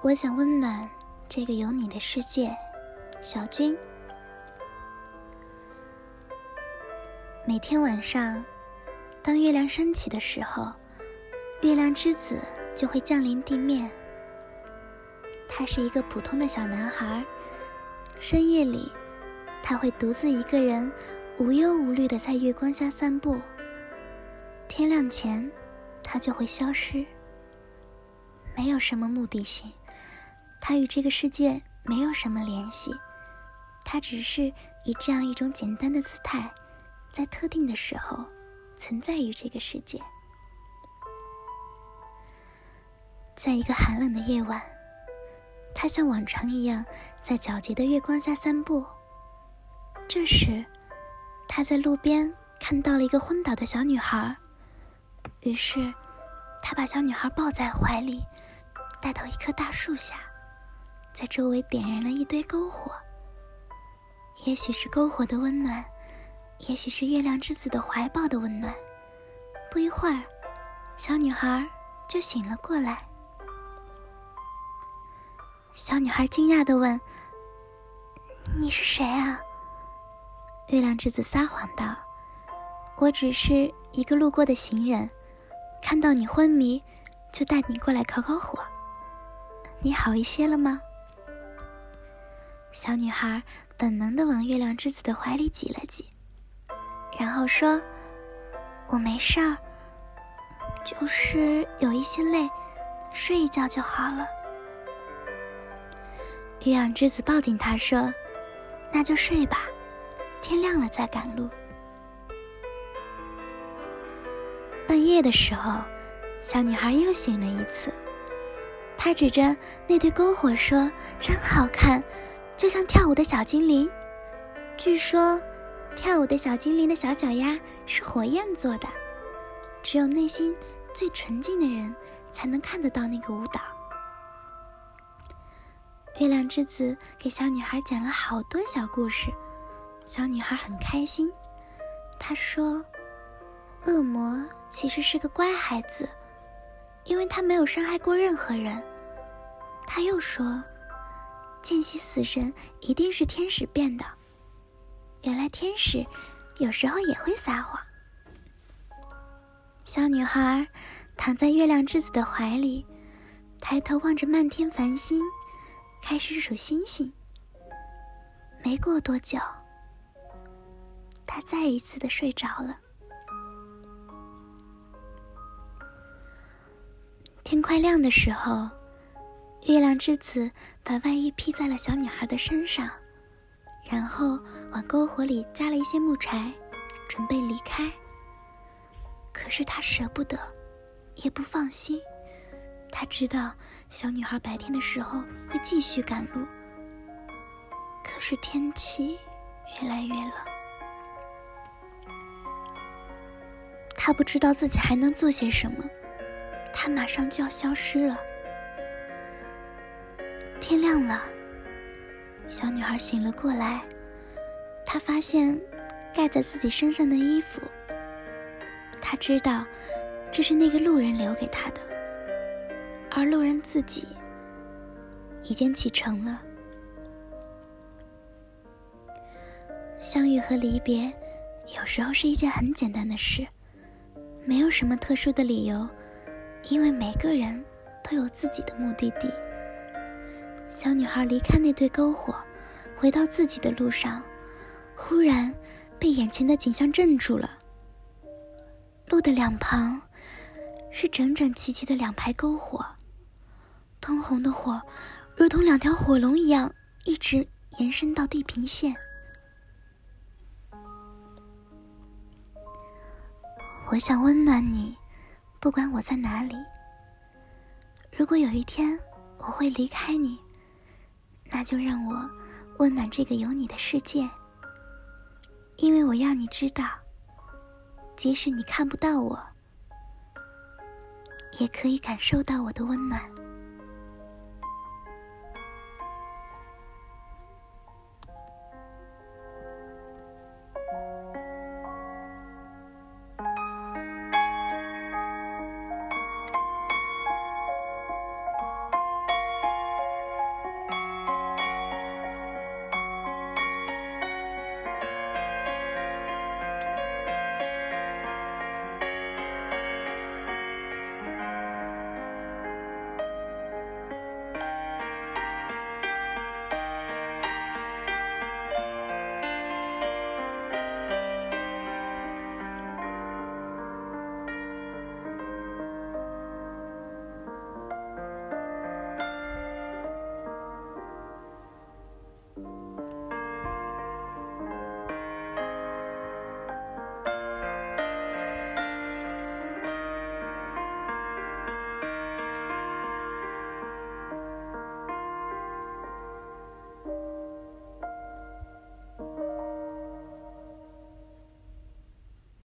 我想温暖这个有你的世界，小军。每天晚上，当月亮升起的时候，月亮之子就会降临地面。他是一个普通的小男孩，深夜里，他会独自一个人，无忧无虑的在月光下散步。天亮前，他就会消失。没有什么目的性，他与这个世界没有什么联系，他只是以这样一种简单的姿态。在特定的时候，存在于这个世界。在一个寒冷的夜晚，他像往常一样在皎洁的月光下散步。这时，他在路边看到了一个昏倒的小女孩，于是他把小女孩抱在怀里，带到一棵大树下，在周围点燃了一堆篝火。也许是篝火的温暖。也许是月亮之子的怀抱的温暖。不一会儿，小女孩就醒了过来。小女孩惊讶的问：“你是谁啊？”月亮之子撒谎道：“我只是一个路过的行人，看到你昏迷，就带你过来烤烤火。你好一些了吗？”小女孩本能的往月亮之子的怀里挤了挤。然后说：“我没事儿，就是有一些累，睡一觉就好了。”月亮之子抱紧她说：“那就睡吧，天亮了再赶路。”半夜的时候，小女孩又醒了一次，她指着那堆篝火说：“真好看，就像跳舞的小精灵。”据说。跳舞的小精灵的小脚丫是火焰做的，只有内心最纯净的人才能看得到那个舞蹈。月亮之子给小女孩讲了好多小故事，小女孩很开心。她说：“恶魔其实是个乖孩子，因为他没有伤害过任何人。”他又说：“见习死神一定是天使变的。”原来天使有时候也会撒谎。小女孩躺在月亮之子的怀里，抬头望着漫天繁星，开始数星星。没过多久，她再一次的睡着了。天快亮的时候，月亮之子把外衣披在了小女孩的身上。然后往篝火里加了一些木柴，准备离开。可是他舍不得，也不放心。他知道小女孩白天的时候会继续赶路。可是天气越来越冷，他不知道自己还能做些什么。他马上就要消失了。天亮了。小女孩醒了过来，她发现盖在自己身上的衣服。她知道这是那个路人留给她的，而路人自己已经启程了。相遇和离别，有时候是一件很简单的事，没有什么特殊的理由，因为每个人都有自己的目的地。小女孩离开那堆篝火，回到自己的路上，忽然被眼前的景象镇住了。路的两旁是整整齐齐的两排篝火，通红的火如同两条火龙一样，一直延伸到地平线。我想温暖你，不管我在哪里。如果有一天我会离开你。那就让我温暖这个有你的世界，因为我要你知道，即使你看不到我，也可以感受到我的温暖。